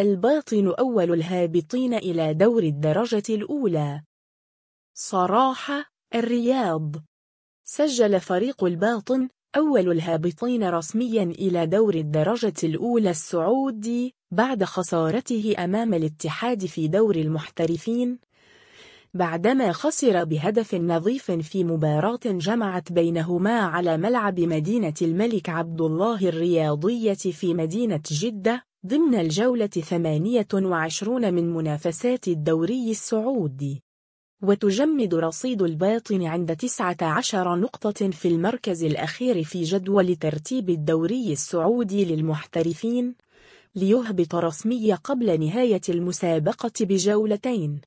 الباطن أول الهابطين إلى دور الدرجة الأولى. صراحة الرياض. سجل فريق الباطن أول الهابطين رسميا إلى دور الدرجة الأولى السعودي بعد خسارته أمام الاتحاد في دور المحترفين. بعدما خسر بهدف نظيف في مباراة جمعت بينهما على ملعب مدينة الملك عبد الله الرياضية في مدينة جدة ضمن الجولة 28 من منافسات الدوري السعودي. وتجمد رصيد الباطن عند 19 نقطة في المركز الأخير في جدول ترتيب الدوري السعودي للمحترفين ليهبط رسمي قبل نهاية المسابقة بجولتين.